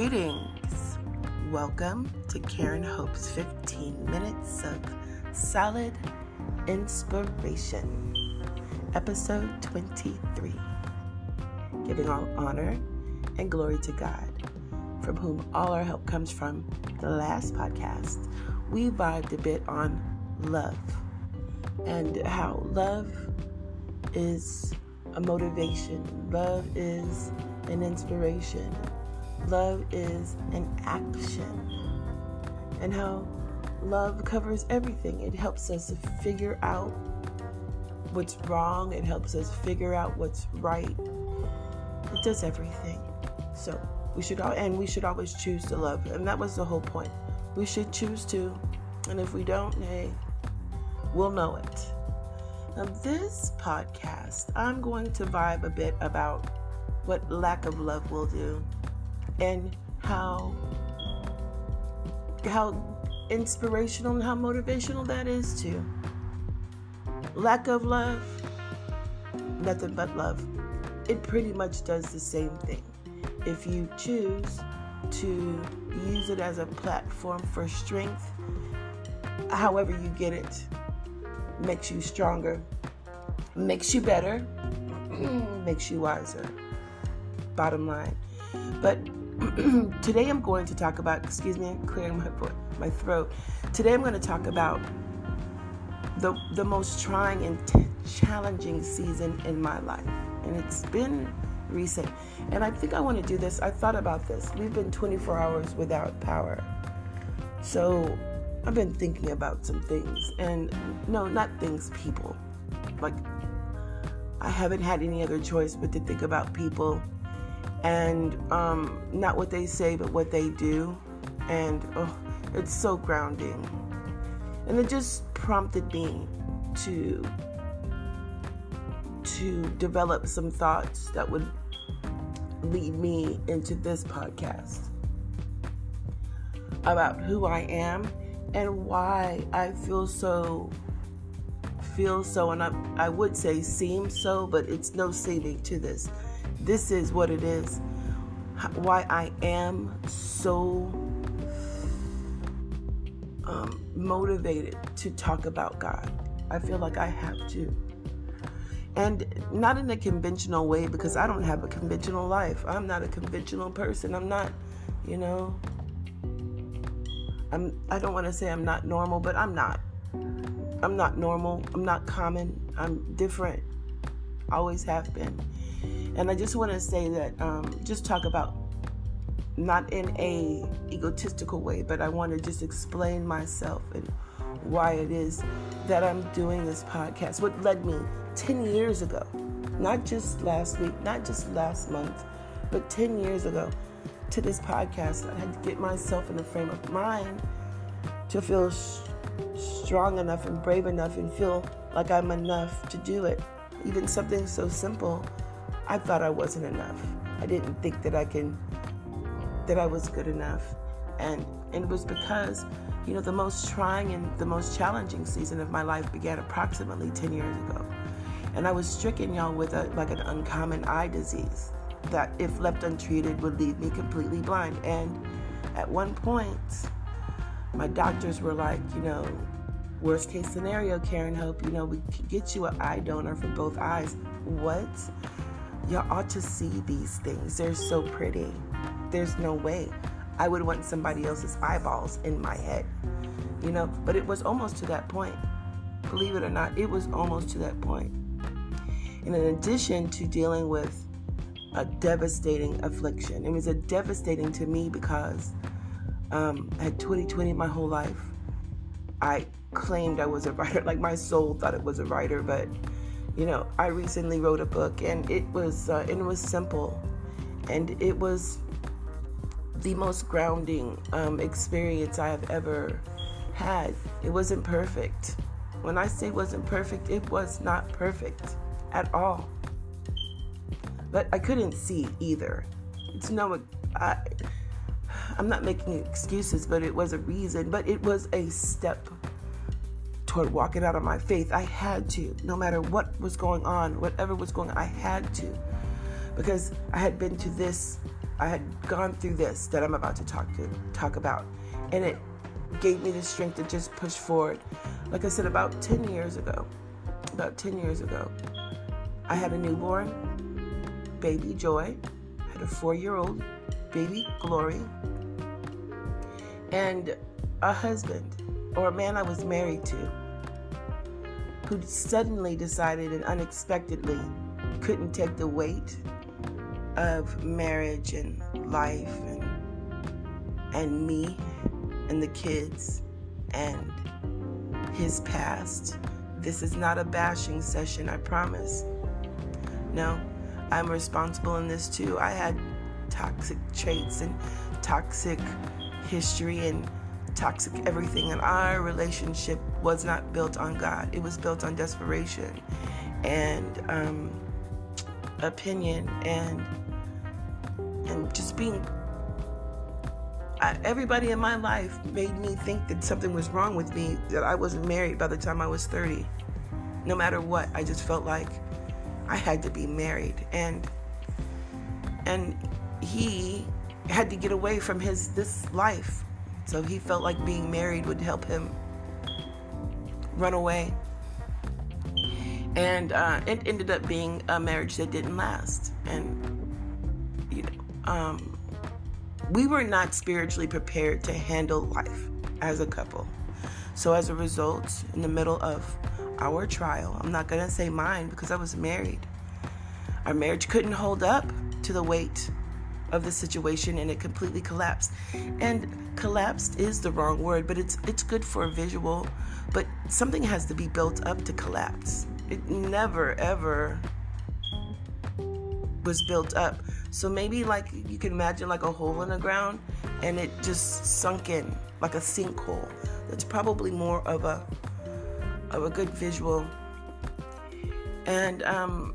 Greetings. Welcome to Karen Hope's 15 minutes of solid inspiration. Episode 23. Giving all honor and glory to God, from whom all our help comes from. The last podcast, we vibed a bit on love and how love is a motivation, love is an inspiration love is an action and how love covers everything. It helps us figure out what's wrong, it helps us figure out what's right. It does everything. So we should all and we should always choose to love. And that was the whole point. We should choose to. And if we don't, hey, we'll know it. Now this podcast, I'm going to vibe a bit about what lack of love will do and how how inspirational and how motivational that is too. Lack of love, nothing but love. It pretty much does the same thing. If you choose to use it as a platform for strength, however you get it, makes you stronger, makes you better, makes you wiser. Bottom line. But today I'm going to talk about, excuse me, clearing my, my throat. Today I'm going to talk about the, the most trying and t- challenging season in my life. And it's been recent. And I think I want to do this. I thought about this. We've been 24 hours without power. So I've been thinking about some things. And no, not things, people. Like, I haven't had any other choice but to think about people and um, not what they say, but what they do. And oh, it's so grounding. And it just prompted me to to develop some thoughts that would lead me into this podcast about who I am and why I feel so feel so and I, I would say seem so but it's no seeming to this this is what it is. Why I am so um, motivated to talk about God. I feel like I have to. And not in a conventional way because I don't have a conventional life. I'm not a conventional person. I'm not, you know, I'm I don't want to say I'm not normal, but I'm not. I'm not normal. I'm not common. I'm different. Always have been. And I just want to say that, um, just talk about not in a egotistical way, but I want to just explain myself and why it is that I'm doing this podcast. What led me 10 years ago, not just last week, not just last month, but 10 years ago to this podcast. I had to get myself in a frame of mind to feel sh- strong enough and brave enough and feel like I'm enough to do it. Even something so simple I thought I wasn't enough. I didn't think that I can that I was good enough. And, and it was because, you know, the most trying and the most challenging season of my life began approximately 10 years ago. And I was stricken, y'all, with a, like an uncommon eye disease that, if left untreated, would leave me completely blind. And at one point, my doctors were like, you know, worst case scenario, Karen Hope, you know, we could get you an eye donor for both eyes. What? Y'all ought to see these things. They're so pretty. There's no way I would want somebody else's eyeballs in my head, you know? But it was almost to that point. Believe it or not, it was almost to that point. And in addition to dealing with a devastating affliction, it was a devastating to me because um, I had 2020 my whole life. I claimed I was a writer, like my soul thought it was a writer, but you know, I recently wrote a book and it was uh, and it was simple, and it was the most grounding um, experience I have ever had. It wasn't perfect. When I say wasn't perfect, it was not perfect at all. But I couldn't see either. It's no, I, I'm not making excuses, but it was a reason. But it was a step toward walking out of my faith. I had to, no matter what was going on, whatever was going on, I had to. Because I had been to this I had gone through this that I'm about to talk to talk about, and it gave me the strength to just push forward. Like I said, about 10 years ago, about 10 years ago, I had a newborn baby Joy, I had a four-year-old baby Glory, and a husband or a man I was married to who suddenly decided and unexpectedly couldn't take the weight of marriage and life and and me and the kids and his past. This is not a bashing session, I promise. No, I'm responsible in this too. I had toxic traits and toxic history and toxic everything, and our relationship was not built on God. It was built on desperation and um, opinion and and just being. I, everybody in my life made me think that something was wrong with me, that I wasn't married by the time I was 30. No matter what, I just felt like I had to be married, and and he had to get away from his this life so he felt like being married would help him run away. And uh, it ended up being a marriage that didn't last. And, you know, um, we were not spiritually prepared to handle life as a couple. So as a result, in the middle of our trial, I'm not going to say mine because I was married, our marriage couldn't hold up to the weight of the situation and it completely collapsed. And collapsed is the wrong word, but it's it's good for a visual, but something has to be built up to collapse. It never ever was built up. So maybe like you can imagine like a hole in the ground and it just sunk in like a sinkhole. That's probably more of a of a good visual. And um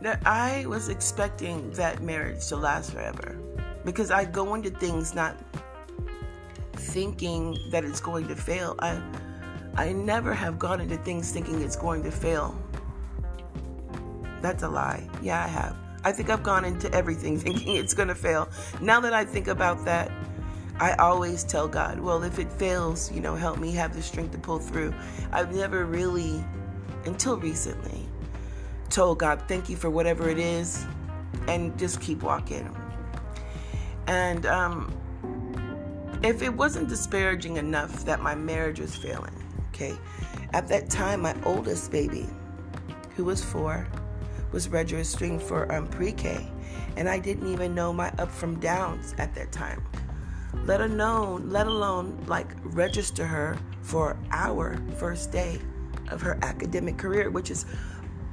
that I was expecting that marriage to last forever because I go into things not thinking that it's going to fail. I I never have gone into things thinking it's going to fail. That's a lie. Yeah, I have. I think I've gone into everything thinking it's going to fail. Now that I think about that, I always tell God, well, if it fails, you know, help me have the strength to pull through. I've never really, until recently, told God, thank you for whatever it is, and just keep walking. And um, if it wasn't disparaging enough that my marriage was failing, okay, at that time, my oldest baby, who was four, was registering for um, pre K, and I didn't even know my up from downs at that time. Let alone, let alone like register her for our first day of her academic career, which is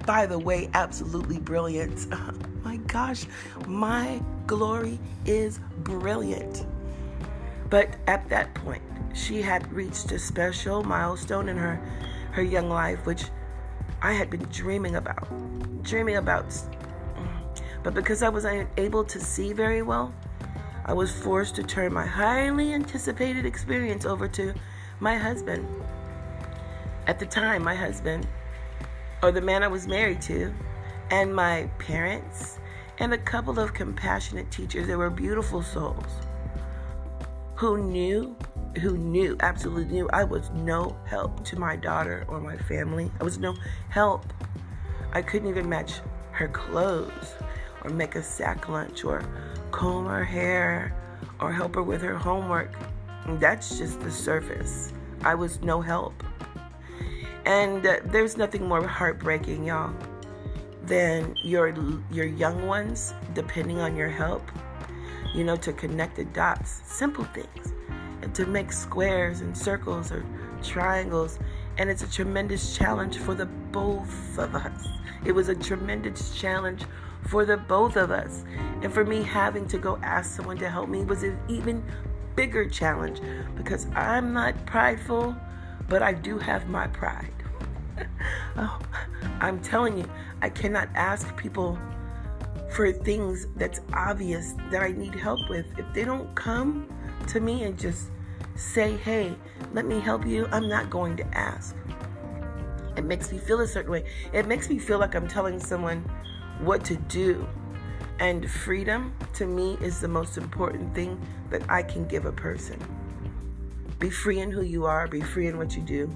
by the way, absolutely brilliant. my gosh, my glory is brilliant. But at that point, she had reached a special milestone in her her young life, which I had been dreaming about, dreaming about. Mm. But because I was unable to see very well, I was forced to turn my highly anticipated experience over to my husband. At the time, my husband or the man I was married to, and my parents, and a couple of compassionate teachers. They were beautiful souls who knew, who knew, absolutely knew I was no help to my daughter or my family. I was no help. I couldn't even match her clothes or make a sack lunch or comb her hair or help her with her homework. That's just the surface. I was no help. And there's nothing more heartbreaking, y'all, than your your young ones depending on your help. You know, to connect the dots, simple things, and to make squares and circles or triangles. And it's a tremendous challenge for the both of us. It was a tremendous challenge for the both of us. And for me, having to go ask someone to help me was an even bigger challenge because I'm not prideful, but I do have my pride. oh, I'm telling you, I cannot ask people for things that's obvious that I need help with. If they don't come to me and just say, hey, let me help you, I'm not going to ask. It makes me feel a certain way. It makes me feel like I'm telling someone, what to do. And freedom to me is the most important thing that I can give a person. Be free in who you are, be free in what you do.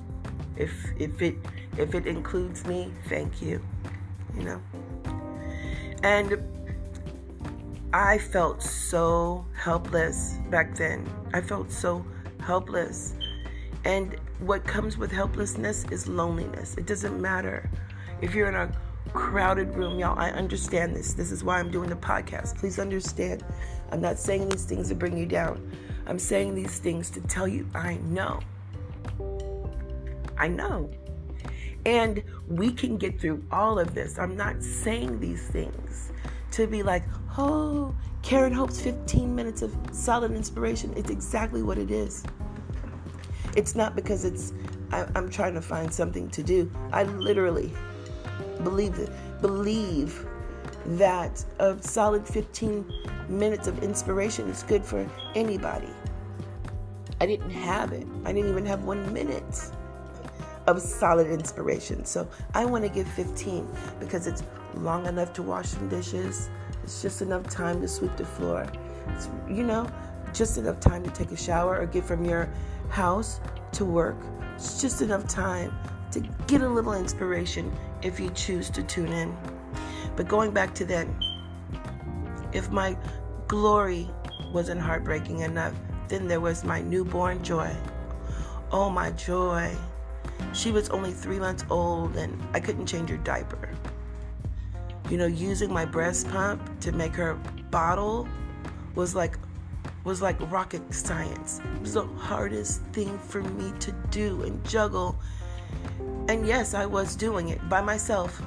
If if it if it includes me, thank you. You know? And I felt so helpless back then. I felt so helpless. And what comes with helplessness is loneliness. It doesn't matter if you're in a crowded room, y'all. I understand this. This is why I'm doing the podcast. Please understand. I'm not saying these things to bring you down. I'm saying these things to tell you I know. I know. And we can get through all of this. I'm not saying these things to be like, oh, Karen Hope's 15 minutes of solid inspiration. It's exactly what it is. It's not because it's I, am trying to find something to do. I literally believe. Believe that a solid 15 minutes of inspiration is good for anybody. I didn't have it. I didn't even have one minute of solid inspiration. So I want to give 15 because it's long enough to wash some dishes. It's just enough time to sweep the floor. It's, you know, just enough time to take a shower or get from your house to work. It's just enough time to get a little inspiration if you choose to tune in. But going back to then, if my glory wasn't heartbreaking enough, then there was my newborn joy. Oh, my joy. She was only three months old and I couldn't change her diaper. You know, using my breast pump to make her bottle was like was like rocket science. It was the hardest thing for me to do and juggle. And yes, I was doing it by myself.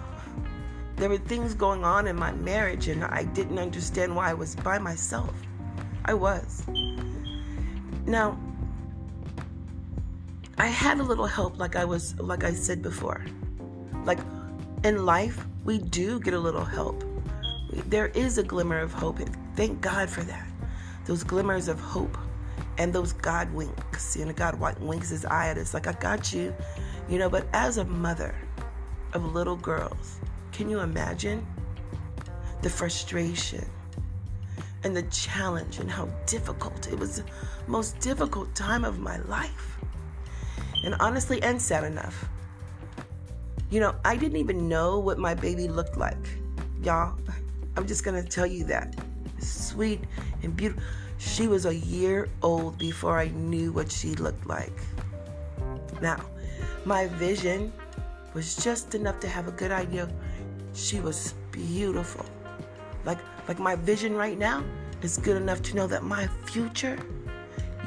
There were things going on in my marriage, and I didn't understand why I was by myself. I was. Now, I had a little help, like I was, like I said before. Like in life, we do get a little help. There is a glimmer of hope. And thank God for that those glimmers of hope and those God winks. You know, God winks his eye at us like, I got you. You know, but as a mother of little girls, can you imagine the frustration and the challenge and how difficult it was the most difficult time of my life. And honestly, and sad enough, you know, I didn't even know what my baby looked like. Y'all, I'm just gonna tell you that sweet and beautiful. She was a year old before I knew what she looked like. Now, my vision was just enough to have a good idea. She was beautiful. Like like my vision right now is good enough to know that my future,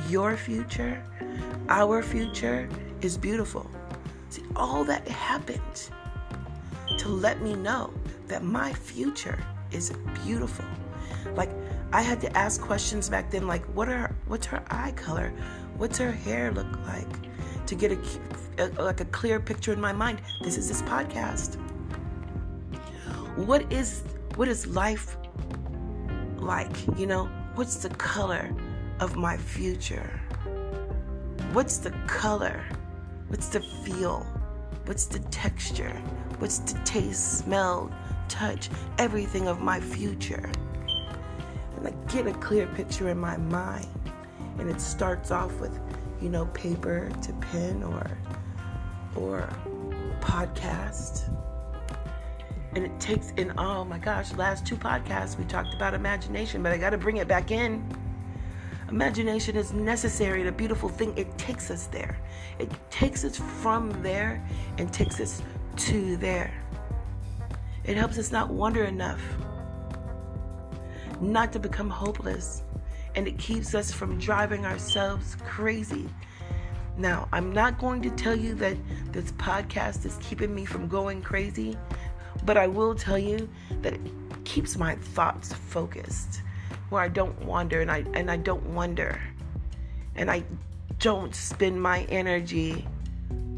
your future, our future is beautiful. See, all that happened to let me know that my future is beautiful. Like I had to ask questions back then, like what are what's her eye color, what's her hair look like, to get a, a like a clear picture in my mind. This is this podcast. What is what is life like? You know, what's the color of my future? What's the color? What's the feel? What's the texture? What's the taste, smell, touch, everything of my future? and I get a clear picture in my mind. And it starts off with, you know, paper to pen or or podcast. And it takes in oh my gosh, last two podcasts we talked about imagination, but I got to bring it back in. Imagination is necessary and a beautiful thing. It takes us there. It takes us from there and takes us to there. It helps us not wonder enough not to become hopeless. And it keeps us from driving ourselves crazy. Now, I'm not going to tell you that this podcast is keeping me from going crazy, but I will tell you that it keeps my thoughts focused where I don't wander and I and I don't wonder. And I don't spend my energy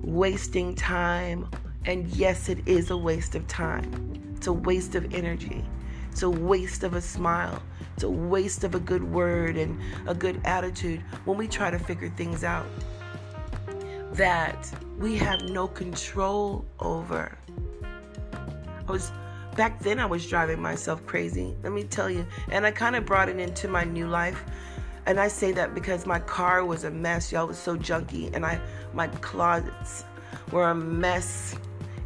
wasting time. And yes, it is a waste of time. It's a waste of energy. It's a waste of a smile. It's a waste of a good word and a good attitude when we try to figure things out that we have no control over. I was back then I was driving myself crazy. Let me tell you. And I kind of brought it into my new life. And I say that because my car was a mess. Y'all was so junky and I my closets were a mess.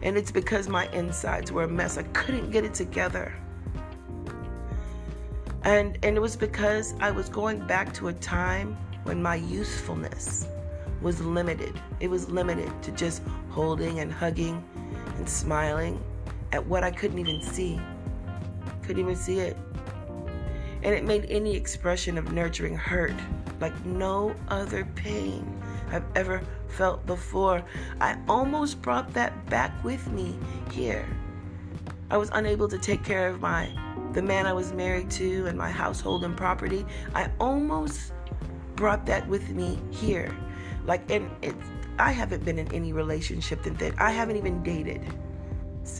And it's because my insides were a mess. I couldn't get it together. And and it was because I was going back to a time when my usefulness was limited. It was limited to just holding and hugging and smiling at what I couldn't even see. Couldn't even see it. And it made any expression of nurturing hurt like no other pain I've ever felt before. I almost brought that back with me here. I was unable to take care of my the man I was married to and my household and property. I almost brought that with me here. Like and it's I haven't been in any relationship that I haven't even dated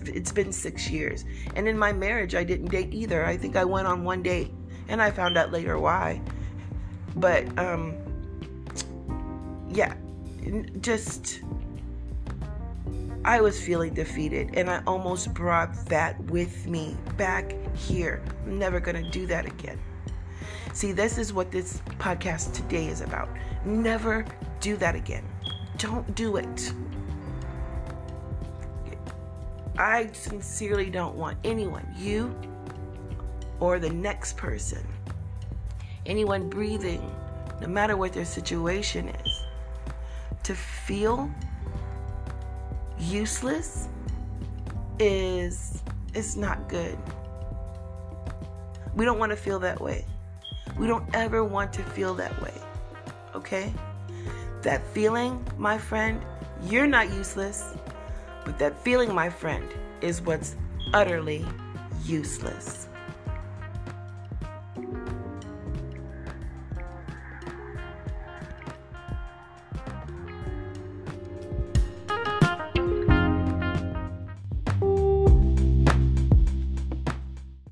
it's been six years. And in my marriage, I didn't date either. I think I went on one date, and I found out later why. But, um, yeah, just, I was feeling defeated, and I almost brought that with me back here. I'm never going to do that again. See, this is what this podcast today is about. Never do that again. Don't do it. I sincerely don't want anyone, you or the next person, anyone breathing, no matter what their situation is, to feel useless is is not good. We don't want to feel that way. We don't ever want to feel that way. Okay? That feeling, my friend, you're not useless. But that feeling, my friend, is what's utterly useless.